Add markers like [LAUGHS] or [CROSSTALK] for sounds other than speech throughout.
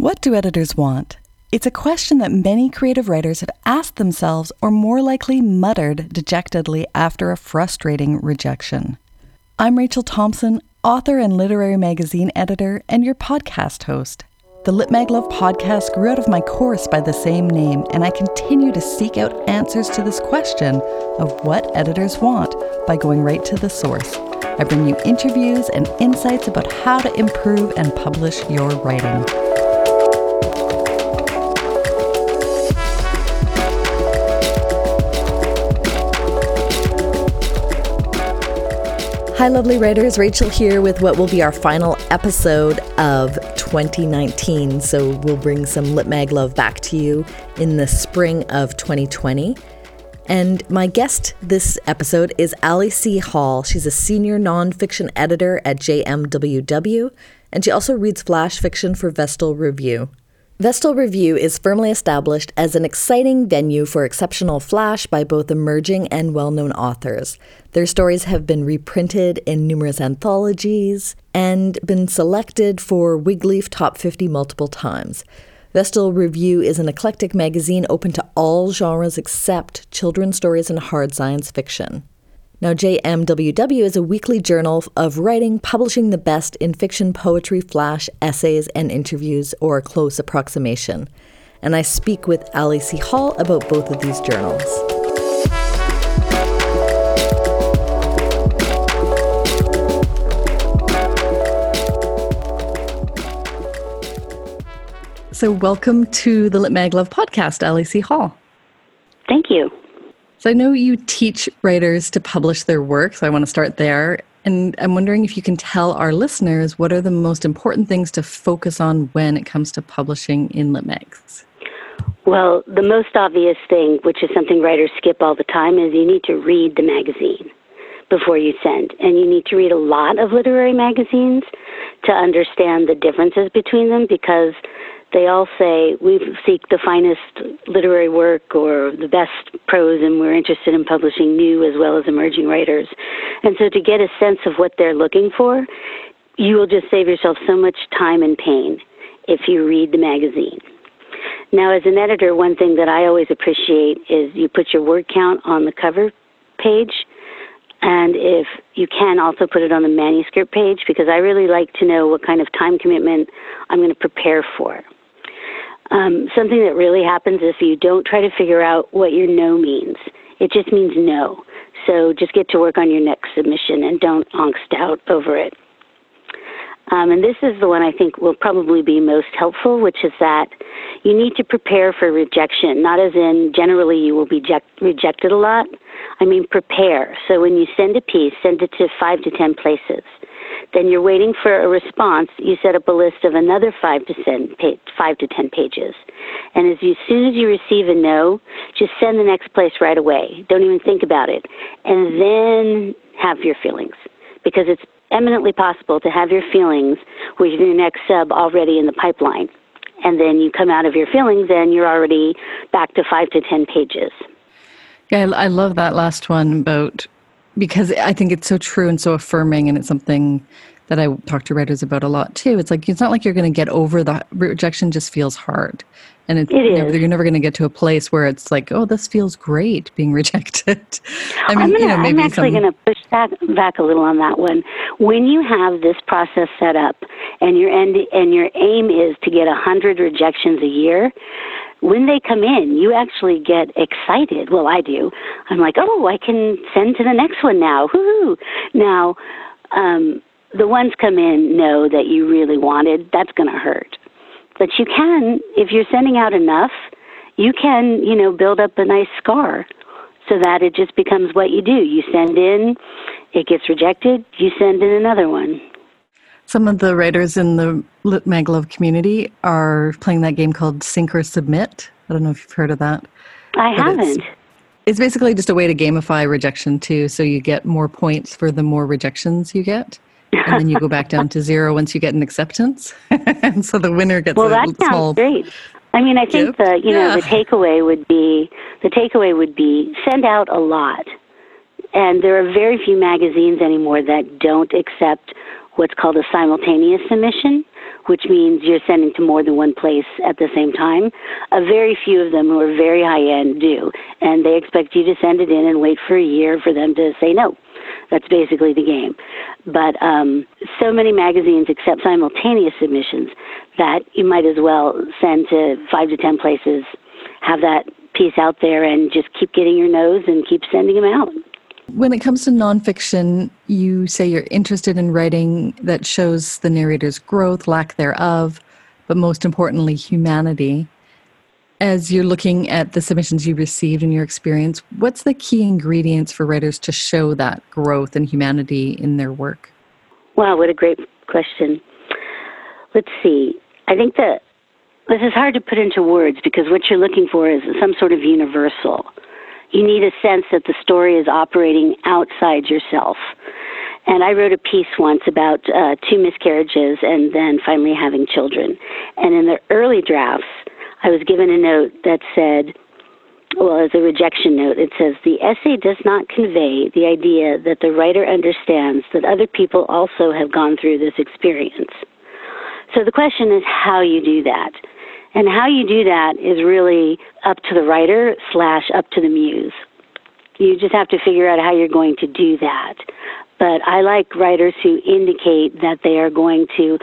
What do editors want? It's a question that many creative writers have asked themselves or more likely muttered dejectedly after a frustrating rejection. I'm Rachel Thompson, author and literary magazine editor, and your podcast host. The Lit Mag Love podcast grew out of my course by the same name, and I continue to seek out answers to this question of what editors want by going right to the source. I bring you interviews and insights about how to improve and publish your writing. Hi, lovely writers. Rachel here with what will be our final episode of 2019. So we'll bring some Lit Mag love back to you in the spring of 2020. And my guest this episode is Ali C. Hall. She's a senior nonfiction editor at JMWW, and she also reads flash fiction for Vestal Review. Vestal Review is firmly established as an exciting venue for exceptional flash by both emerging and well known authors. Their stories have been reprinted in numerous anthologies and been selected for Wigleaf Top 50 multiple times. Vestal Review is an eclectic magazine open to all genres except children's stories and hard science fiction. Now, JMWW is a weekly journal of writing, publishing the best in fiction, poetry, flash, essays, and interviews, or a close approximation. And I speak with Ali C. Hall about both of these journals. So, welcome to the Lit Mag Love podcast, Ali C. Hall. Thank you. So I know you teach writers to publish their work, so I want to start there. And I'm wondering if you can tell our listeners what are the most important things to focus on when it comes to publishing in lit mags? Well, the most obvious thing, which is something writers skip all the time, is you need to read the magazine before you send. And you need to read a lot of literary magazines to understand the differences between them because they all say we seek the finest literary work or the best prose, and we're interested in publishing new as well as emerging writers. And so, to get a sense of what they're looking for, you will just save yourself so much time and pain if you read the magazine. Now, as an editor, one thing that I always appreciate is you put your word count on the cover page. And if you can, also put it on the manuscript page because I really like to know what kind of time commitment I'm going to prepare for. Um, something that really happens if you don't try to figure out what your no means. It just means no. So just get to work on your next submission and don't angst out over it. Um, and this is the one I think will probably be most helpful, which is that you need to prepare for rejection, not as in generally you will be rejected a lot. I mean, prepare. So when you send a piece, send it to five to ten places. Then you're waiting for a response. You set up a list of another five to ten, five to ten pages. And as, you, as soon as you receive a no, just send the next place right away. Don't even think about it. And then have your feelings. Because it's eminently possible to have your feelings with your next sub already in the pipeline. And then you come out of your feelings and you're already back to five to ten pages. Yeah, I love that last one about because I think it's so true and so affirming, and it's something that I talk to writers about a lot too. It's like it's not like you're going to get over the rejection; just feels hard, and it's, it you know, you're never going to get to a place where it's like, oh, this feels great being [LAUGHS] rejected. I mean, I'm, gonna, you know, I'm actually some... going to push back back a little on that one. When you have this process set up, and your end and your aim is to get a hundred rejections a year, when they come in, you actually get excited. Well, I do. I'm like, oh, I can send to the next one now. Woohoo! Now, um, the ones come in know that you really wanted. That's going to hurt, but you can if you're sending out enough. You can, you know, build up a nice scar so that it just becomes what you do. You send in, it gets rejected, you send in another one. Some of the writers in the Lit Mag Love community are playing that game called Sink or Submit. I don't know if you've heard of that. I haven't. It's, it's basically just a way to gamify rejection too, so you get more points for the more rejections you get. and then you go back down to [LAUGHS] zero once you get an acceptance. [LAUGHS] and so the winner gets well, a that sounds small great. I mean, I think the you know yeah. the takeaway would be the takeaway would be send out a lot, and there are very few magazines anymore that don't accept what's called a simultaneous submission, which means you're sending to more than one place at the same time. A very few of them who are very high end do, and they expect you to send it in and wait for a year for them to say no. That's basically the game. But um, so many magazines accept simultaneous submissions that you might as well send to five to ten places, have that piece out there, and just keep getting your nose and keep sending them out. When it comes to nonfiction, you say you're interested in writing that shows the narrator's growth, lack thereof, but most importantly, humanity. As you're looking at the submissions you received in your experience, what's the key ingredients for writers to show that growth and humanity in their work? Wow, what a great question. Let's see. I think that this is hard to put into words because what you're looking for is some sort of universal you need a sense that the story is operating outside yourself. And I wrote a piece once about uh, two miscarriages and then finally having children. And in the early drafts, I was given a note that said, well, as a rejection note, it says the essay does not convey the idea that the writer understands that other people also have gone through this experience. So the question is how you do that. And how you do that is really up to the writer slash up to the muse. You just have to figure out how you're going to do that. But I like writers who indicate that they are going to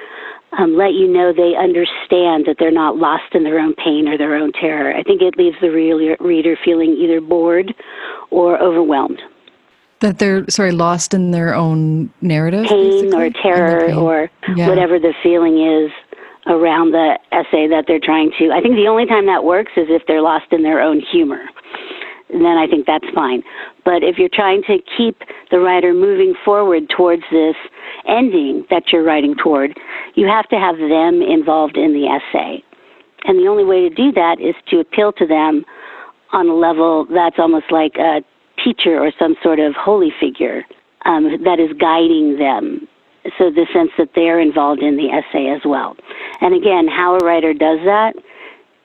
um, let you know they understand that they're not lost in their own pain or their own terror. I think it leaves the reader feeling either bored or overwhelmed. That they're sorry lost in their own narrative, pain basically? or terror or yeah. whatever the feeling is around the essay that they're trying to. I think the only time that works is if they're lost in their own humor. And then I think that's fine. But if you're trying to keep the writer moving forward towards this ending that you're writing toward, you have to have them involved in the essay. And the only way to do that is to appeal to them on a level that's almost like a teacher or some sort of holy figure um, that is guiding them so the sense that they're involved in the essay as well. And again, how a writer does that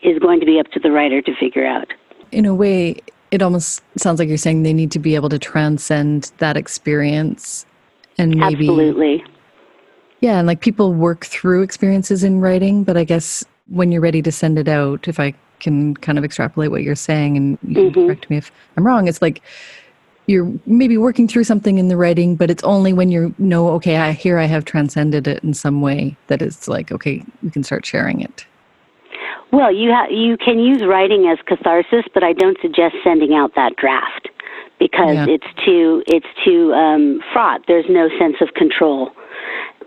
is going to be up to the writer to figure out. In a way, it almost sounds like you're saying they need to be able to transcend that experience and maybe Absolutely. Yeah, and like people work through experiences in writing, but I guess when you're ready to send it out, if I can kind of extrapolate what you're saying and you can mm-hmm. correct me if I'm wrong, it's like you're maybe working through something in the writing, but it's only when you know, okay, I here I have transcended it in some way that it's like, okay, we can start sharing it. Well, you ha- you can use writing as catharsis, but I don't suggest sending out that draft because yeah. it's too it's too um, fraught. There's no sense of control.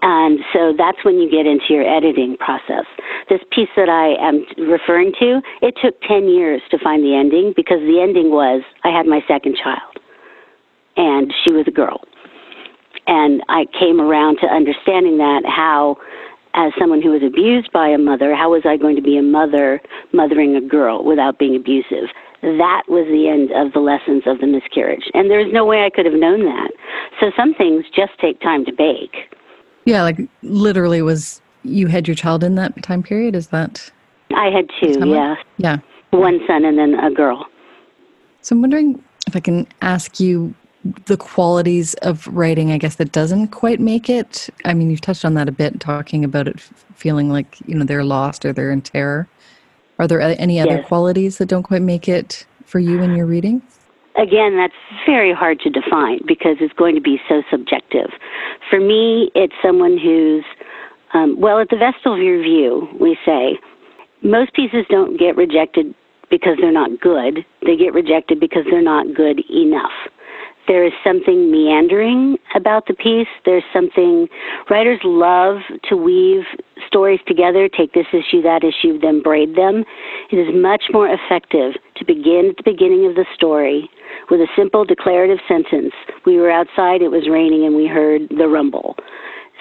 And so that's when you get into your editing process. This piece that I am referring to, it took 10 years to find the ending because the ending was I had my second child and she was a girl. And I came around to understanding that how, as someone who was abused by a mother, how was I going to be a mother mothering a girl without being abusive? That was the end of the lessons of the miscarriage. And there's no way I could have known that. So some things just take time to bake. Yeah, like literally was you had your child in that time period? Is that? I had two, yeah. Yeah. One son and then a girl. So I'm wondering if I can ask you the qualities of writing, I guess, that doesn't quite make it. I mean, you've touched on that a bit, talking about it feeling like, you know, they're lost or they're in terror. Are there any other yes. qualities that don't quite make it for you in your reading? Again, that's very hard to define because it's going to be so subjective. For me, it's someone who's, um, well, at the Vestal Review, we say most pieces don't get rejected because they're not good. They get rejected because they're not good enough. There is something meandering about the piece. There's something, writers love to weave stories together, take this issue, that issue, then braid them. It is much more effective to begin at the beginning of the story with a simple declarative sentence. We were outside, it was raining, and we heard the rumble.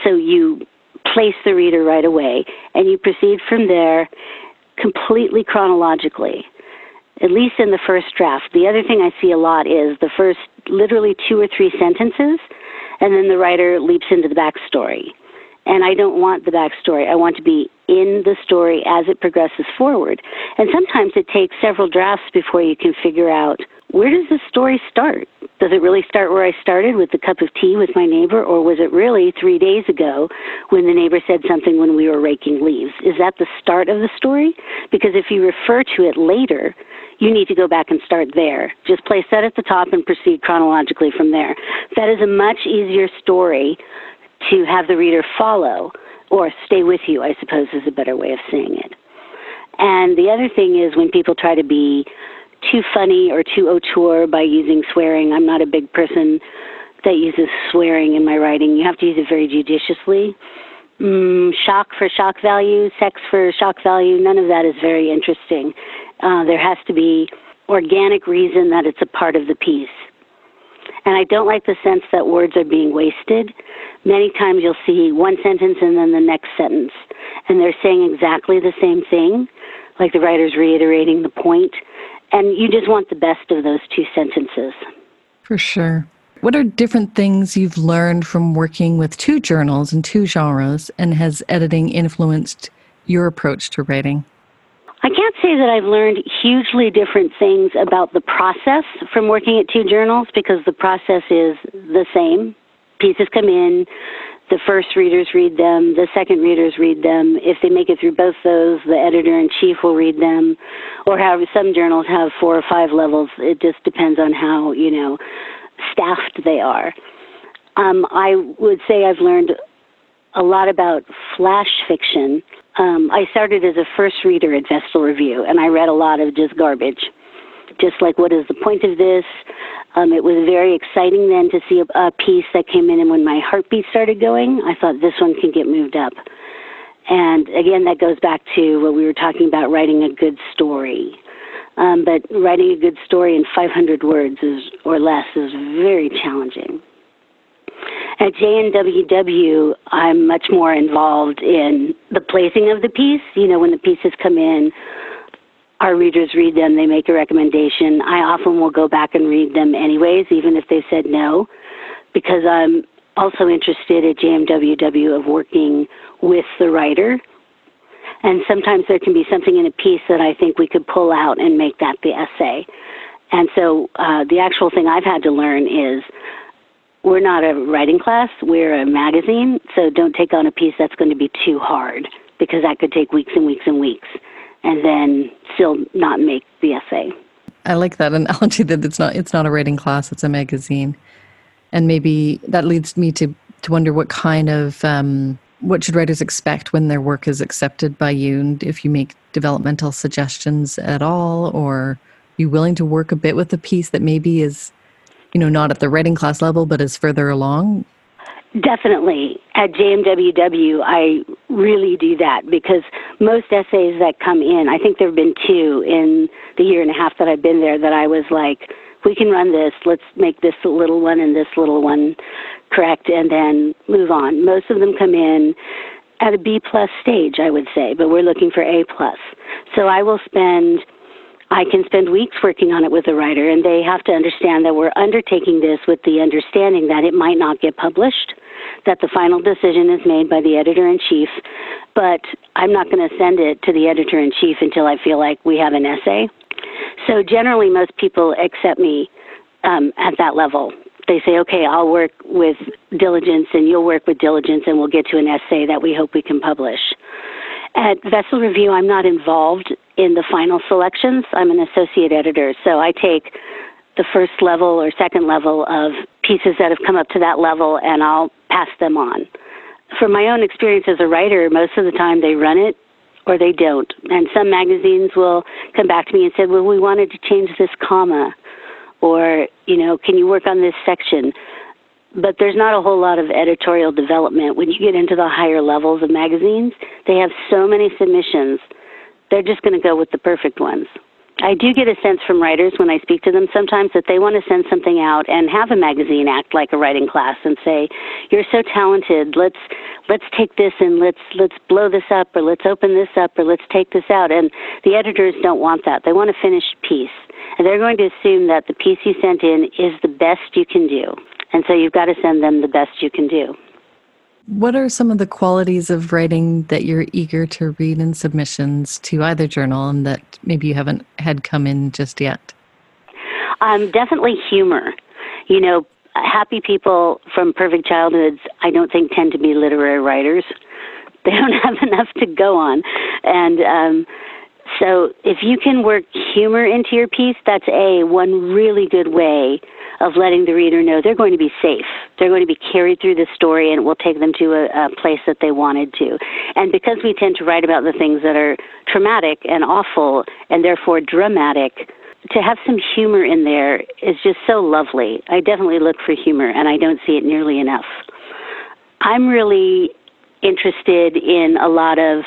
So you place the reader right away, and you proceed from there completely chronologically at least in the first draft. The other thing I see a lot is the first literally two or three sentences, and then the writer leaps into the backstory. And I don't want the backstory. I want to be in the story as it progresses forward. And sometimes it takes several drafts before you can figure out where does the story start? Does it really start where I started with the cup of tea with my neighbor, or was it really three days ago when the neighbor said something when we were raking leaves? Is that the start of the story? Because if you refer to it later, you need to go back and start there. Just place that at the top and proceed chronologically from there. That is a much easier story to have the reader follow or stay with you, I suppose is a better way of saying it. And the other thing is when people try to be too funny or too auteur by using swearing. I'm not a big person that uses swearing in my writing. You have to use it very judiciously. Mm, shock for shock value, sex for shock value, none of that is very interesting. Uh, there has to be organic reason that it's a part of the piece. And I don't like the sense that words are being wasted. Many times you'll see one sentence and then the next sentence, and they're saying exactly the same thing, like the writer's reiterating the point and you just want the best of those two sentences. For sure. What are different things you've learned from working with two journals and two genres, and has editing influenced your approach to writing? I can't say that I've learned hugely different things about the process from working at two journals because the process is the same. Pieces come in, the first readers read them, the second readers read them. If they make it through both those, the editor in chief will read them. Or have some journals have four or five levels. It just depends on how, you know, staffed they are. Um, I would say I've learned a lot about flash fiction. Um, I started as a first reader at Vestal Review, and I read a lot of just garbage. Just like, what is the point of this? Um, it was very exciting then to see a, a piece that came in, and when my heartbeat started going, I thought this one can get moved up. And again, that goes back to what we were talking about writing a good story. Um, but writing a good story in 500 words is, or less is very challenging. At JMWW, I'm much more involved in the placing of the piece. You know, when the pieces come in, our readers read them, they make a recommendation. I often will go back and read them anyways, even if they said no, because I'm also interested at JMWW of working with the writer. And sometimes there can be something in a piece that I think we could pull out and make that the essay. And so uh, the actual thing I've had to learn is we're not a writing class, we're a magazine, so don't take on a piece that's going to be too hard because that could take weeks and weeks and weeks and then still not make the essay. I like that [LAUGHS] analogy that it's not it's not a writing class, it's a magazine. And maybe that leads me to to wonder what kind of um, what should writers expect when their work is accepted by you and if you make developmental suggestions at all or be willing to work a bit with a piece that maybe is you know not at the writing class level but is further along Definitely. At JMWW, I really do that because most essays that come in, I think there have been two in the year and a half that I've been there that I was like, we can run this, let's make this little one and this little one correct, and then move on. Most of them come in at a B plus stage, I would say, but we're looking for A plus. So I will spend I can spend weeks working on it with a writer, and they have to understand that we're undertaking this with the understanding that it might not get published that the final decision is made by the editor in chief, but I'm not going to send it to the editor in chief until I feel like we have an essay. So generally, most people accept me um, at that level. They say, okay, I'll work with diligence and you'll work with diligence and we'll get to an essay that we hope we can publish. At Vestal Review, I'm not involved in the final selections. I'm an associate editor, so I take the first level or second level of pieces that have come up to that level and I'll pass them on. From my own experience as a writer, most of the time they run it or they don't. And some magazines will come back to me and say, well, we wanted to change this comma or, you know, can you work on this section? But there's not a whole lot of editorial development. When you get into the higher levels of magazines, they have so many submissions, they're just going to go with the perfect ones. I do get a sense from writers when I speak to them sometimes that they want to send something out and have a magazine act like a writing class and say, "You're so talented. Let's let's take this and let's let's blow this up or let's open this up or let's take this out." And the editors don't want that. They want a finished piece. And they're going to assume that the piece you sent in is the best you can do. And so you've got to send them the best you can do. What are some of the qualities of writing that you're eager to read in submissions to either journal and that maybe you haven't had come in just yet? um, definitely humor. You know, happy people from perfect childhoods, I don't think tend to be literary writers. [LAUGHS] They don't have enough to go on, and um, so if you can work humor into your piece, that's a one really good way of letting the reader know they're going to be safe. They're going to be carried through the story and it will take them to a, a place that they wanted to. And because we tend to write about the things that are traumatic and awful and therefore dramatic, to have some humor in there is just so lovely. I definitely look for humor and I don't see it nearly enough. I'm really interested in a lot of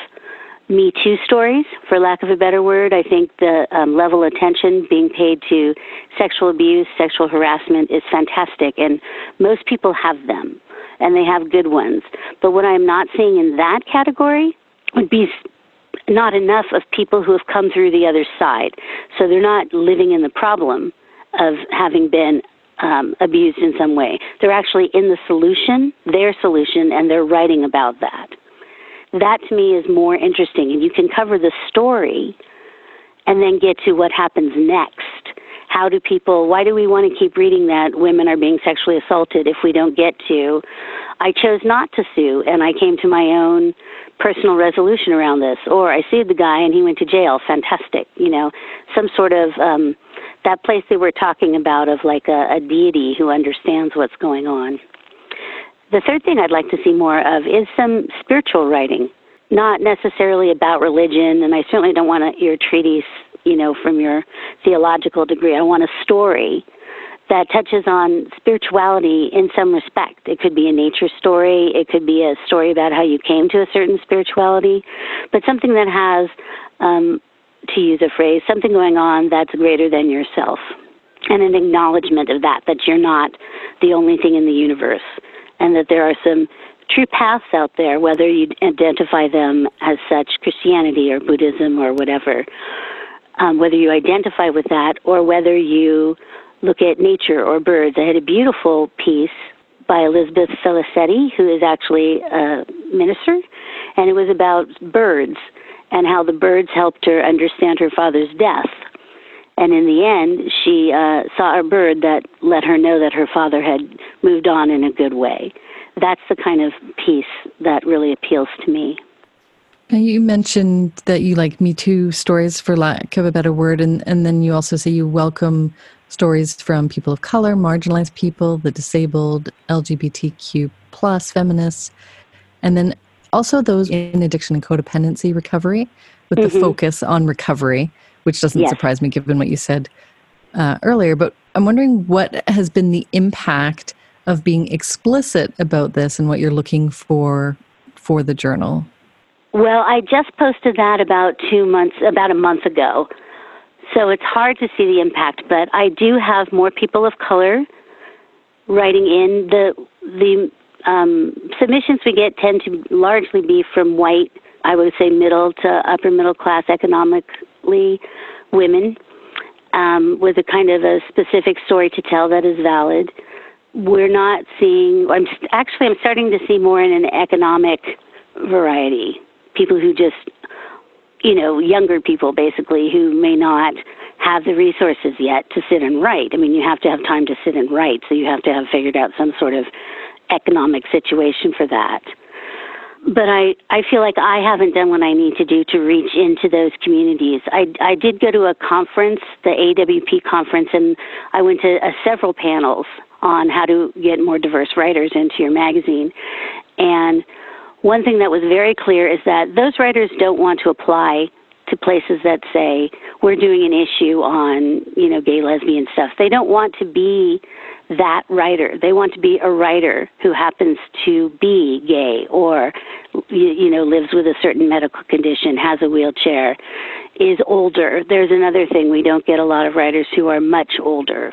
me Too stories, for lack of a better word. I think the um, level of attention being paid to sexual abuse, sexual harassment is fantastic, and most people have them, and they have good ones. But what I'm not seeing in that category would be not enough of people who have come through the other side. So they're not living in the problem of having been um, abused in some way. They're actually in the solution, their solution, and they're writing about that that to me is more interesting. And you can cover the story and then get to what happens next. How do people, why do we want to keep reading that women are being sexually assaulted if we don't get to, I chose not to sue and I came to my own personal resolution around this. Or I sued the guy and he went to jail. Fantastic. You know, some sort of, um, that place they were talking about of like a, a deity who understands what's going on. The third thing I'd like to see more of is some spiritual writing, not necessarily about religion, and I certainly don't want a, your treatise, you know, from your theological degree. I want a story that touches on spirituality in some respect. It could be a nature story, it could be a story about how you came to a certain spirituality, but something that has, um, to use a phrase, something going on that's greater than yourself, and an acknowledgement of that, that you're not the only thing in the universe and that there are some true paths out there, whether you identify them as such, Christianity or Buddhism or whatever, um, whether you identify with that or whether you look at nature or birds. I had a beautiful piece by Elizabeth Felicetti, who is actually a minister, and it was about birds and how the birds helped her understand her father's death. And in the end, she uh, saw a bird that let her know that her father had moved on in a good way. That's the kind of piece that really appeals to me. You mentioned that you like Me Too stories, for lack of a better word, and, and then you also say you welcome stories from people of color, marginalized people, the disabled, LGBTQ plus feminists, and then also those in addiction and codependency recovery with mm-hmm. the focus on recovery which doesn't yes. surprise me given what you said uh, earlier. But I'm wondering what has been the impact of being explicit about this and what you're looking for for the journal. Well, I just posted that about two months, about a month ago. So it's hard to see the impact, but I do have more people of color writing in. The the um, submissions we get tend to largely be from white, I would say middle to upper middle class economic women um, with a kind of a specific story to tell that is valid. We're not seeing. I'm actually I'm starting to see more in an economic variety. People who just, you know, younger people basically who may not have the resources yet to sit and write. I mean, you have to have time to sit and write, so you have to have figured out some sort of economic situation for that but I, I feel like I haven't done what I need to do to reach into those communities. I, I did go to a conference, the AWP conference, and I went to uh, several panels on how to get more diverse writers into your magazine. And one thing that was very clear is that those writers don't want to apply to places that say we're doing an issue on, you know, gay, lesbian stuff. They don't want to be that writer. They want to be a writer who happens to be gay or, you, know, lives with a certain medical condition, has a wheelchair, is older. There's another thing. We don't get a lot of writers who are much older.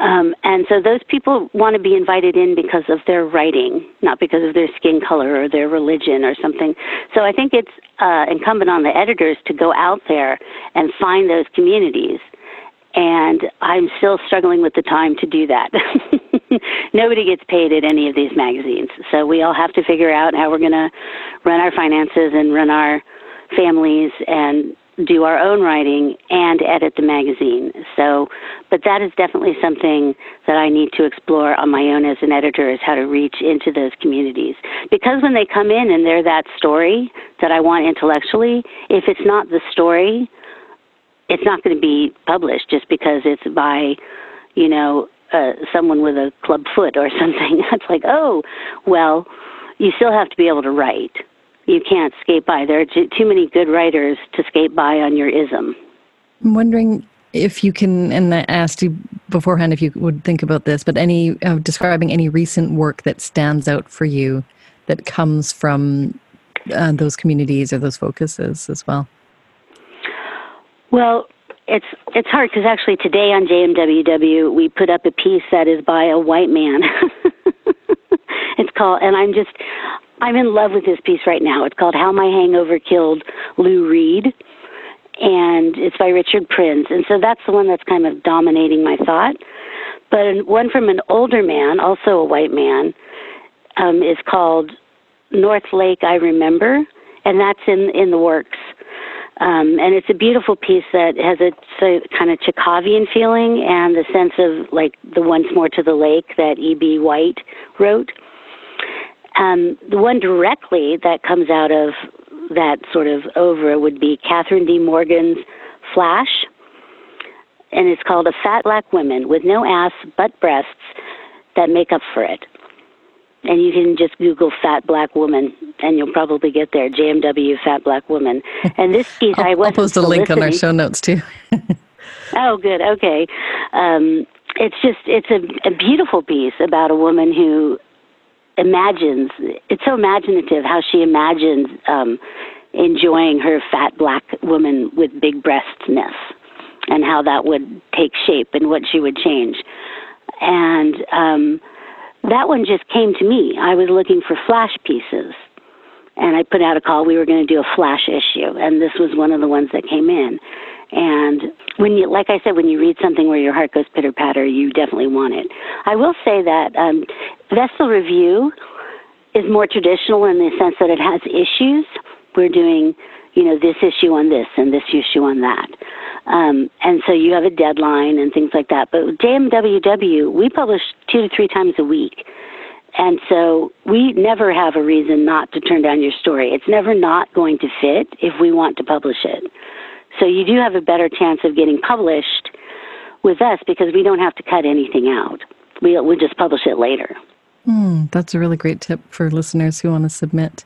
Um, and so those people want to be invited in because of their writing, not because of their skin color or their religion or something. So I think it's uh, incumbent on the editors to go out there and find those communities and I'm still struggling with the time to do that. [LAUGHS] Nobody gets paid at any of these magazines, so we all have to figure out how we're going to run our finances and run our families and do our own writing and edit the magazine. So, but that is definitely something that I need to explore on my own as an editor is how to reach into those communities. Because when they come in and they're that story that I want intellectually, if it's not the story, it's not going to be published just because it's by, you know, uh, someone with a club foot or [LAUGHS] something. It's like, oh, well, you still have to be able to write you can't skate by. There are too, too many good writers to skate by on your ism. I'm wondering if you can, and I asked you beforehand if you would think about this, but any uh, describing any recent work that stands out for you that comes from uh, those communities or those focuses as well. Well, it's it's hard because actually today on JMWW we put up a piece that is by a white man. [LAUGHS] it's called, and I'm just I'm in love with this piece right now. It's called How My Hangover Killed Lou Reed, and it's by Richard Prins. And so that's the one that's kind of dominating my thought. But one from an older man, also a white man, um, is called North Lake I Remember, and that's in, in the works. Um, and it's a beautiful piece that has a, a kind of Chekhovian feeling and the sense of like the Once More to the Lake that E.B. White wrote. Um, the one directly that comes out of that sort of over would be Catherine D. Morgan's Flash, and it's called A Fat Black Woman with No Ass but Breasts That Make Up for It. And you can just Google Fat Black Woman, and you'll probably get there. JMW Fat Black Woman. [LAUGHS] And this piece, I'll, I was I'll post a link on our show notes too. [LAUGHS] oh, good. Okay. Um, it's just it's a, a beautiful piece about a woman who imagines it's so imaginative how she imagines um, enjoying her fat black woman with big breastness and how that would take shape and what she would change and um, that one just came to me i was looking for flash pieces and i put out a call we were going to do a flash issue and this was one of the ones that came in and when you, like I said, when you read something where your heart goes pitter patter, you definitely want it. I will say that um, Vestal Review is more traditional in the sense that it has issues. We're doing, you know, this issue on this and this issue on that. Um, and so you have a deadline and things like that. But JMWW, we publish two to three times a week. And so we never have a reason not to turn down your story. It's never not going to fit if we want to publish it. So you do have a better chance of getting published with us because we don't have to cut anything out. We we just publish it later. Mm, that's a really great tip for listeners who want to submit.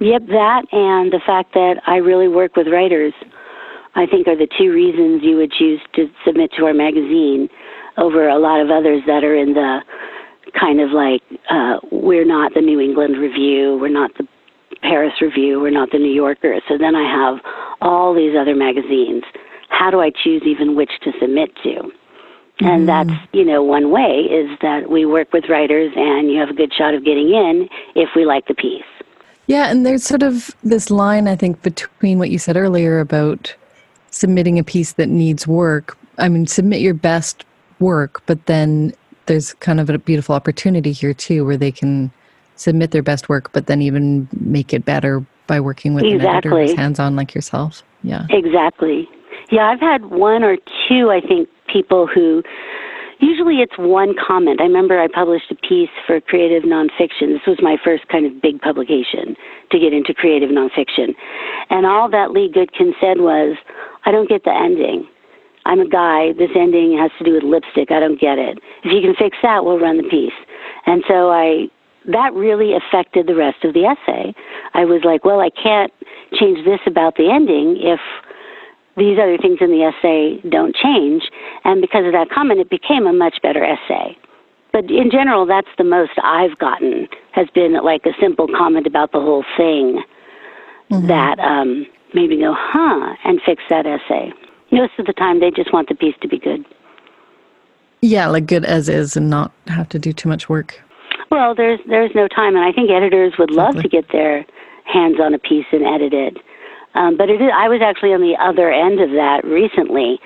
Yep, that and the fact that I really work with writers, I think are the two reasons you would choose to submit to our magazine over a lot of others that are in the kind of like uh, we're not the New England Review, we're not the Paris Review, we're not the New Yorker. So then I have all these other magazines. How do I choose even which to submit to? And mm. that's, you know, one way is that we work with writers and you have a good shot of getting in if we like the piece. Yeah, and there's sort of this line, I think, between what you said earlier about submitting a piece that needs work. I mean, submit your best work, but then there's kind of a beautiful opportunity here, too, where they can submit their best work, but then even make it better by working with exactly. an editor who's hands-on like yourself. Yeah. Exactly. Yeah, I've had one or two, I think, people who usually it's one comment. I remember I published a piece for creative nonfiction. This was my first kind of big publication to get into creative nonfiction. And all that Lee Gutkind said was, I don't get the ending. I'm a guy. This ending has to do with lipstick. I don't get it. If you can fix that, we'll run the piece. And so I that really affected the rest of the essay. I was like, well, I can't change this about the ending if these other things in the essay don't change. And because of that comment, it became a much better essay. But in general, that's the most I've gotten has been like a simple comment about the whole thing mm-hmm. that um, made me go, huh, and fix that essay. Most of the time, they just want the piece to be good. Yeah, like good as is and not have to do too much work. Well, there's there's no time, and I think editors would love to get their hands on a piece and edit it. Um, but it is, I was actually on the other end of that recently.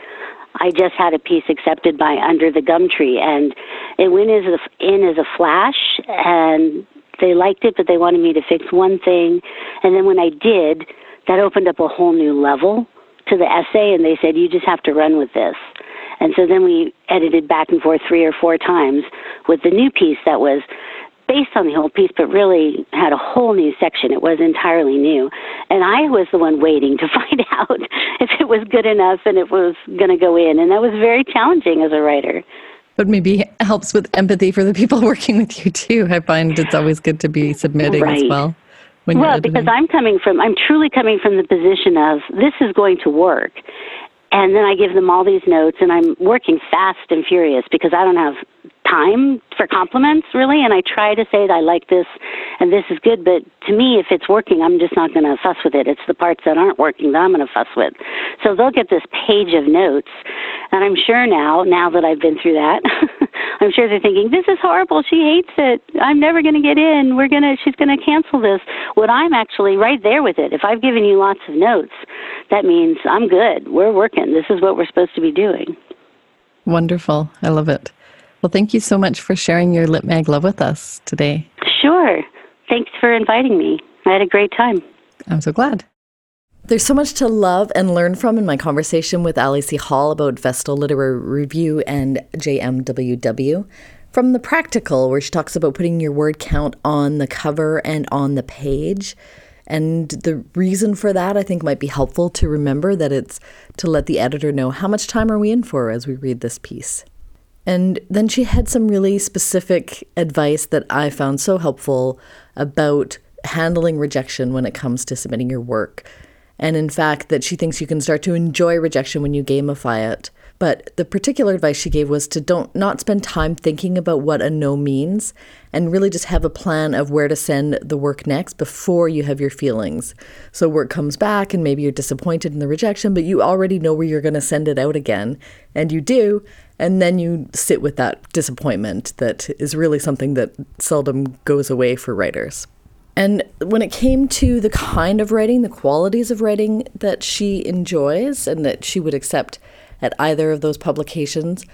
I just had a piece accepted by Under the Gum Tree, and it went as a, in as a flash, and they liked it, but they wanted me to fix one thing. And then when I did, that opened up a whole new level to the essay and they said, you just have to run with this. And so then we edited back and forth three or four times with the new piece that was based on the old piece, but really had a whole new section. It was entirely new. And I was the one waiting to [LAUGHS] find out if it was good enough and it was going to go in. And that was very challenging as a writer. But maybe helps with empathy for the people [LAUGHS] working with you too. I find it's always good to be submitting right. as well. well, because I'm coming from, I'm truly coming from the position of this is going to work. And then I give them all these notes, and I'm working fast and furious because I don't have time for compliments really and I try to say that I like this and this is good but to me if it's working I'm just not going to fuss with it. It's the parts that aren't working that I'm going to fuss with. So they'll get this page of notes and I'm sure now now that I've been through that [LAUGHS] I'm sure they're thinking this is horrible. She hates it. I'm never going to get in. We're going to she's going to cancel this. What I'm actually right there with it. If I've given you lots of notes that means I'm good. We're working. This is what we're supposed to be doing. Wonderful. I love it. Well, thank you so much for sharing your Lit Mag love with us today. Sure. Thanks for inviting me. I had a great time. I'm so glad. There's so much to love and learn from in my conversation with Ali C. Hall about Vestal Literary Review and JMWW. From the practical, where she talks about putting your word count on the cover and on the page. And the reason for that, I think, might be helpful to remember that it's to let the editor know how much time are we in for as we read this piece. And then she had some really specific advice that I found so helpful about handling rejection when it comes to submitting your work. And in fact, that she thinks you can start to enjoy rejection when you gamify it. But the particular advice she gave was to don't not spend time thinking about what a no means and really just have a plan of where to send the work next before you have your feelings. So work comes back and maybe you're disappointed in the rejection, but you already know where you're going to send it out again. And you do, and then you sit with that disappointment that is really something that seldom goes away for writers. And when it came to the kind of writing, the qualities of writing that she enjoys and that she would accept at either of those publications,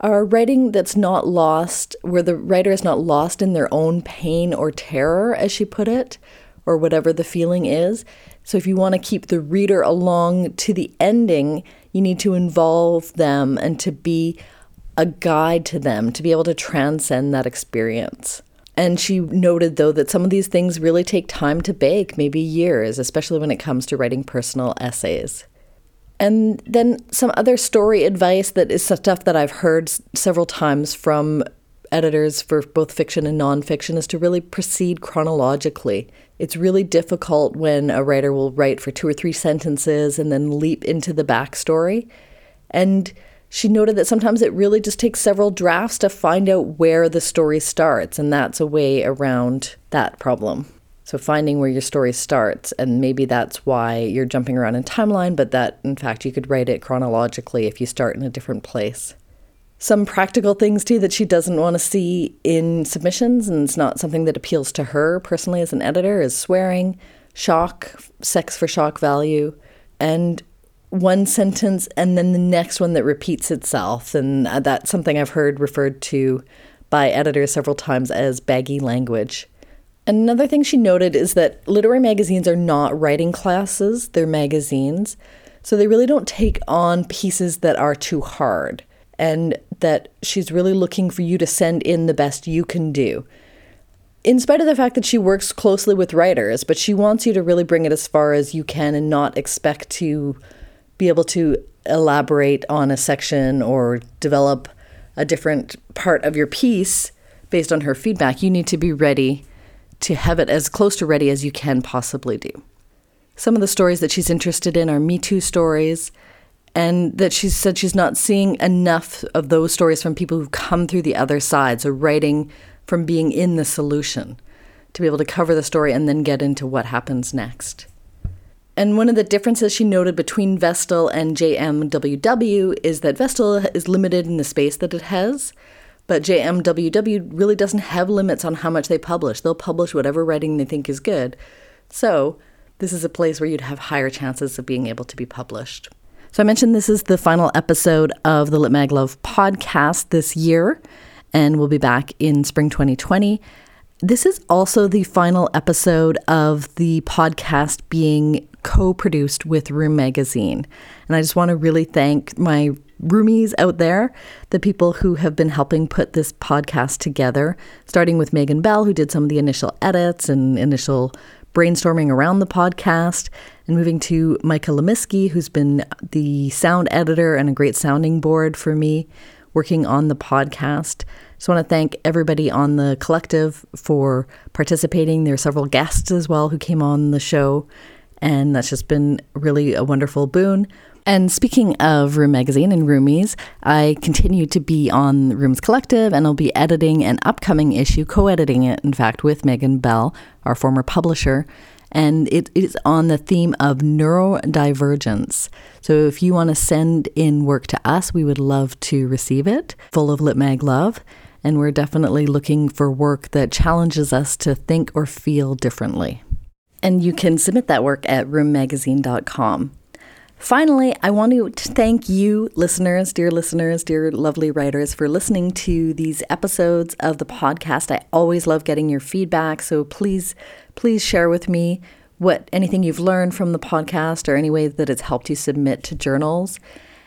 are writing that's not lost, where the writer is not lost in their own pain or terror, as she put it, or whatever the feeling is. So if you want to keep the reader along to the ending, you need to involve them and to be a guide to them, to be able to transcend that experience. And she noted, though, that some of these things really take time to bake, maybe years, especially when it comes to writing personal essays. And then some other story advice that is stuff that I've heard several times from editors for both fiction and nonfiction is to really proceed chronologically. It's really difficult when a writer will write for two or three sentences and then leap into the backstory. And she noted that sometimes it really just takes several drafts to find out where the story starts, and that's a way around that problem. So, finding where your story starts, and maybe that's why you're jumping around in timeline, but that in fact you could write it chronologically if you start in a different place some practical things too that she doesn't want to see in submissions and it's not something that appeals to her personally as an editor is swearing shock sex for shock value and one sentence and then the next one that repeats itself. And uh, that's something i've heard referred to by editors several times as baggy language. Another thing she noted is that literary magazines are not writing classes they're magazines. So they really don't take on pieces that are too hard. And that she's really looking for you to send in the best you can do. In spite of the fact that she works closely with writers, but she wants you to really bring it as far as you can and not expect to be able to elaborate on a section or develop a different part of your piece based on her feedback. You need to be ready to have it as close to ready as you can possibly do. Some of the stories that she's interested in are Me Too stories, and that she said she's not seeing enough of those stories from people who've come through the other side, so writing from being in the solution to be able to cover the story and then get into what happens next. And one of the differences she noted between Vestal and JMWW is that Vestal is limited in the space that it has, but JMWW really doesn't have limits on how much they publish. They'll publish whatever writing they think is good. So, this is a place where you'd have higher chances of being able to be published. So I mentioned this is the final episode of the Lit Mag Love podcast this year, and we'll be back in spring 2020. This is also the final episode of the podcast being co produced with Room Magazine. And I just want to really thank my roomies out there, the people who have been helping put this podcast together, starting with Megan Bell, who did some of the initial edits and initial brainstorming around the podcast, and moving to Micah Lemiski, who's been the sound editor and a great sounding board for me working on the podcast. Just want to thank everybody on the collective for participating. There are several guests as well who came on the show, and that's just been really a wonderful boon. And speaking of Room Magazine and Roomies, I continue to be on Rooms Collective and I'll be editing an upcoming issue, co editing it, in fact, with Megan Bell, our former publisher. And it is on the theme of neurodivergence. So if you want to send in work to us, we would love to receive it, full of Litmag love. And we're definitely looking for work that challenges us to think or feel differently. And you can submit that work at roommagazine.com. Finally, I want to thank you, listeners, dear listeners, dear lovely writers, for listening to these episodes of the podcast. I always love getting your feedback, so please, please share with me what anything you've learned from the podcast or any way that it's helped you submit to journals.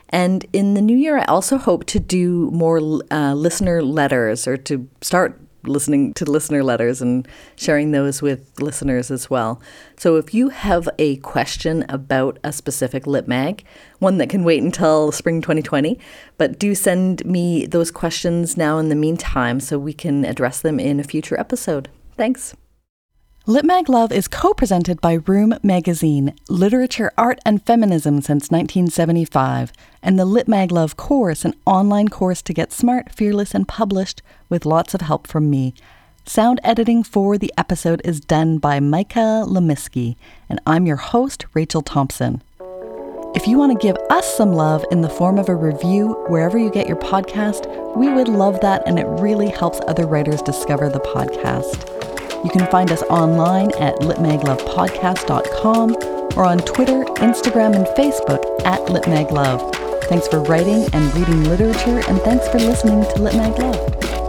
And in the new year, I also hope to do more uh, listener letters or to start listening to listener letters and sharing those with listeners as well. So if you have a question about a specific lit mag, one that can wait until spring 2020, but do send me those questions now in the meantime so we can address them in a future episode. Thanks. Litmag Love is co presented by Room Magazine, Literature, Art, and Feminism since 1975, and the Litmag Love course, an online course to get smart, fearless, and published with lots of help from me. Sound editing for the episode is done by Micah Lemiski, and I'm your host, Rachel Thompson. If you want to give us some love in the form of a review wherever you get your podcast, we would love that, and it really helps other writers discover the podcast. You can find us online at litmaglovepodcast.com or on Twitter, Instagram, and Facebook at litmaglove. Thanks for writing and reading literature, and thanks for listening to Litmag Love.